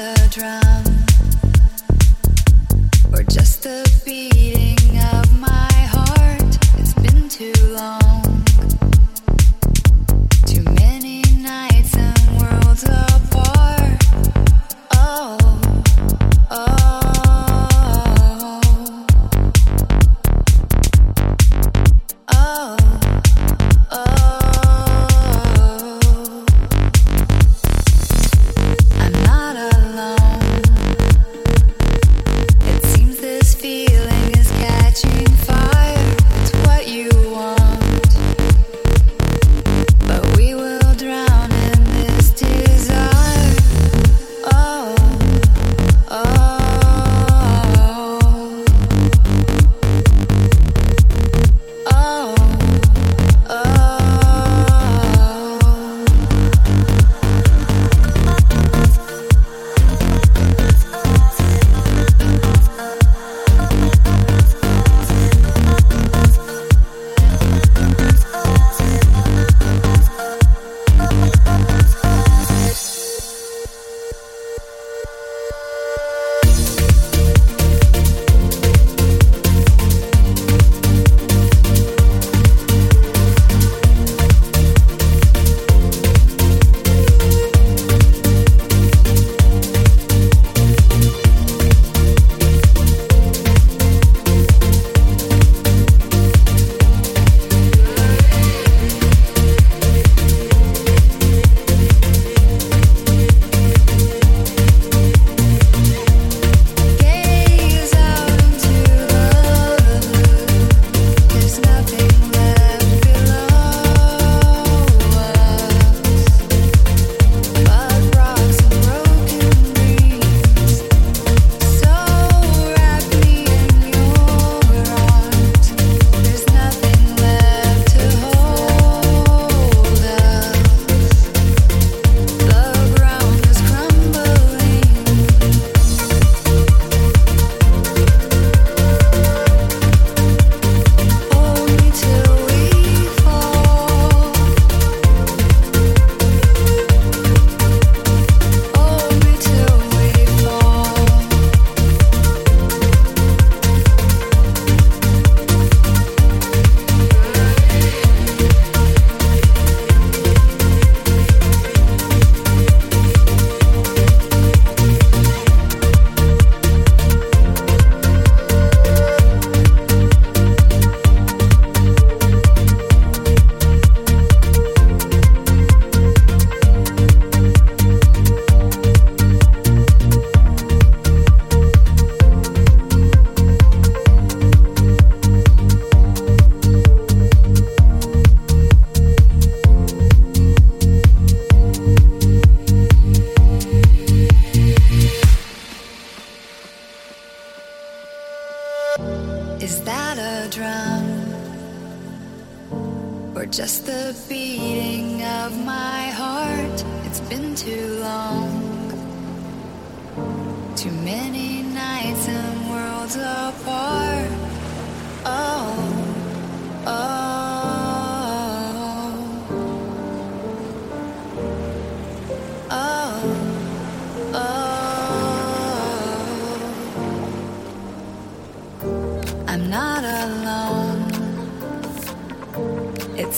wanna drown.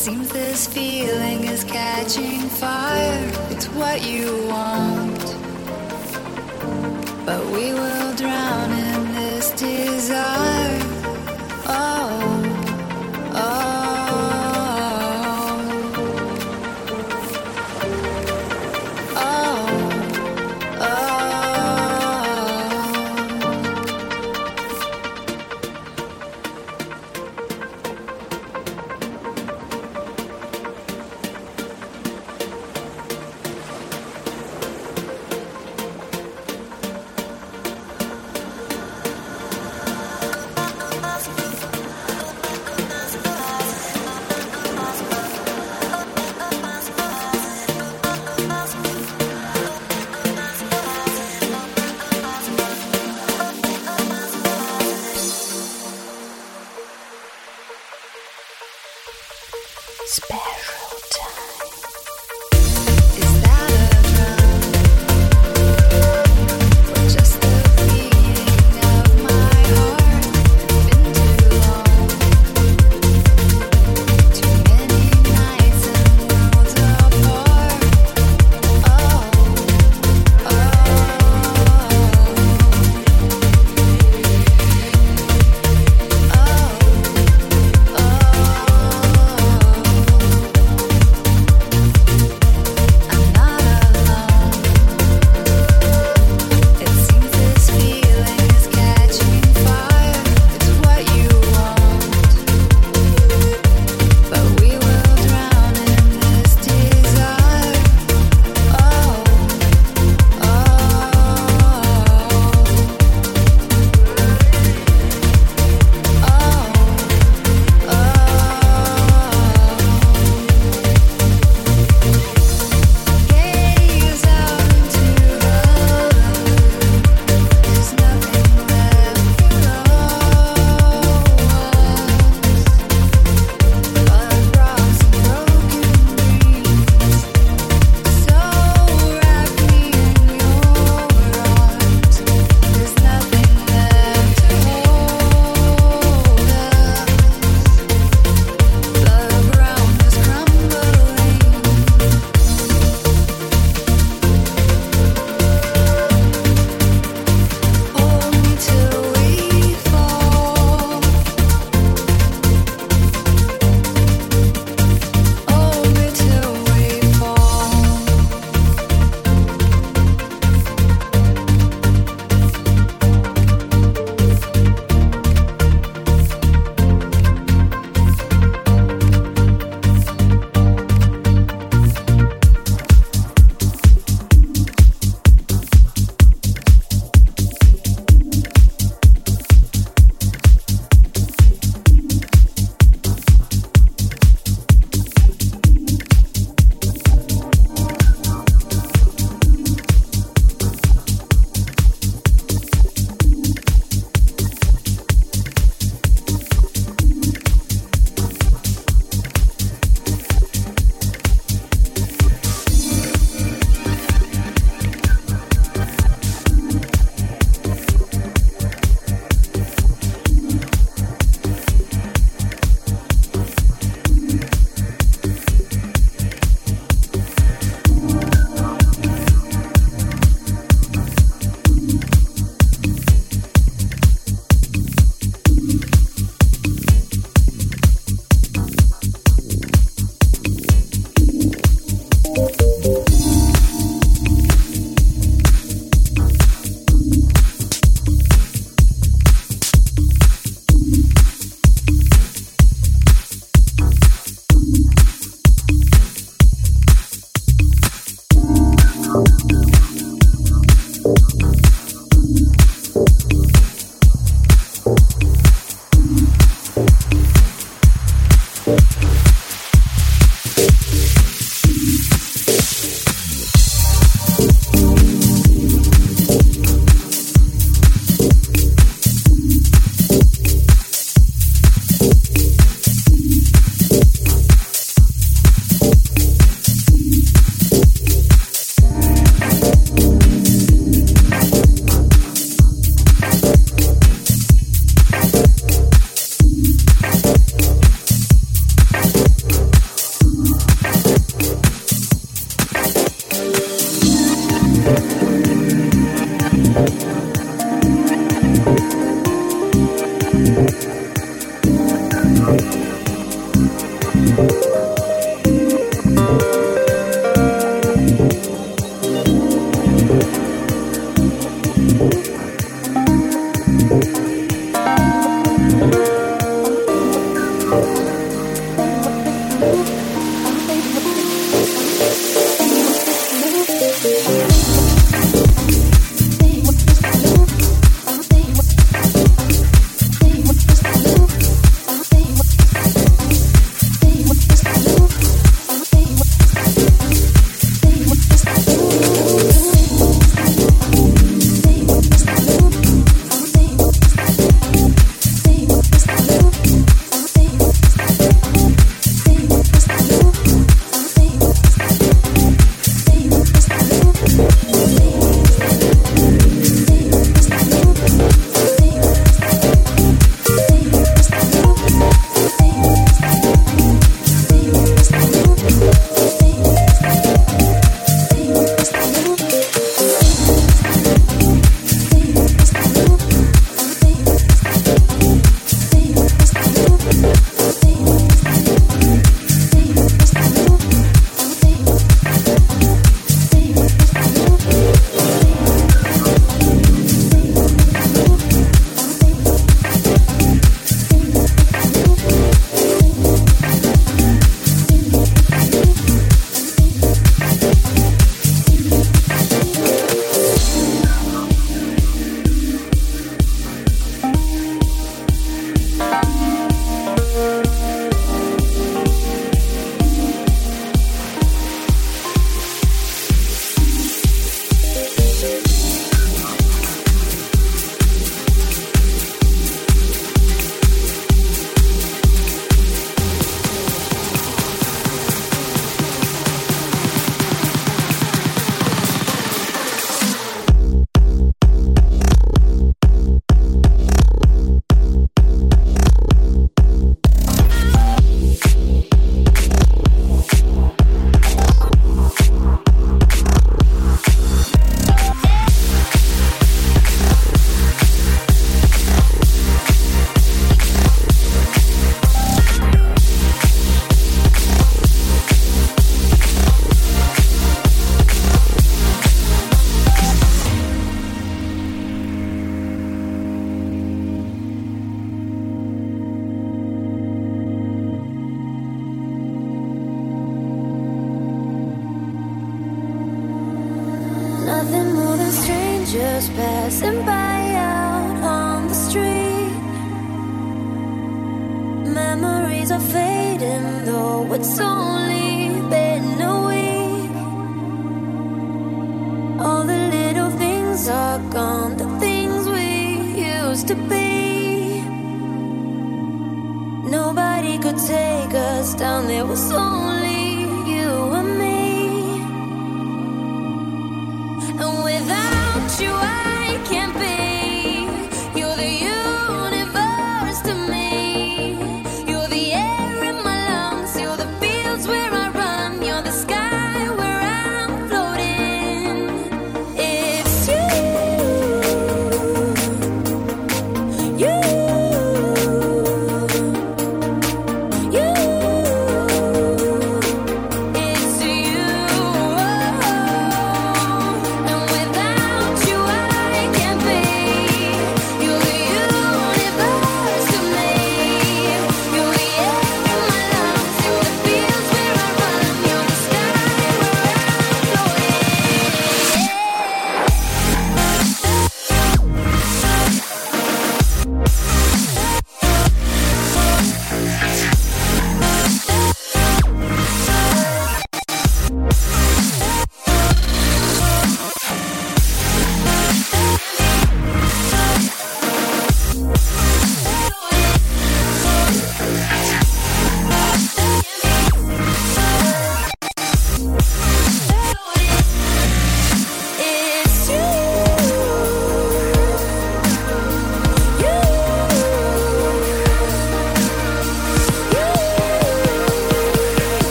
Seems this feeling is catching fire. It's what you want, but we will drown.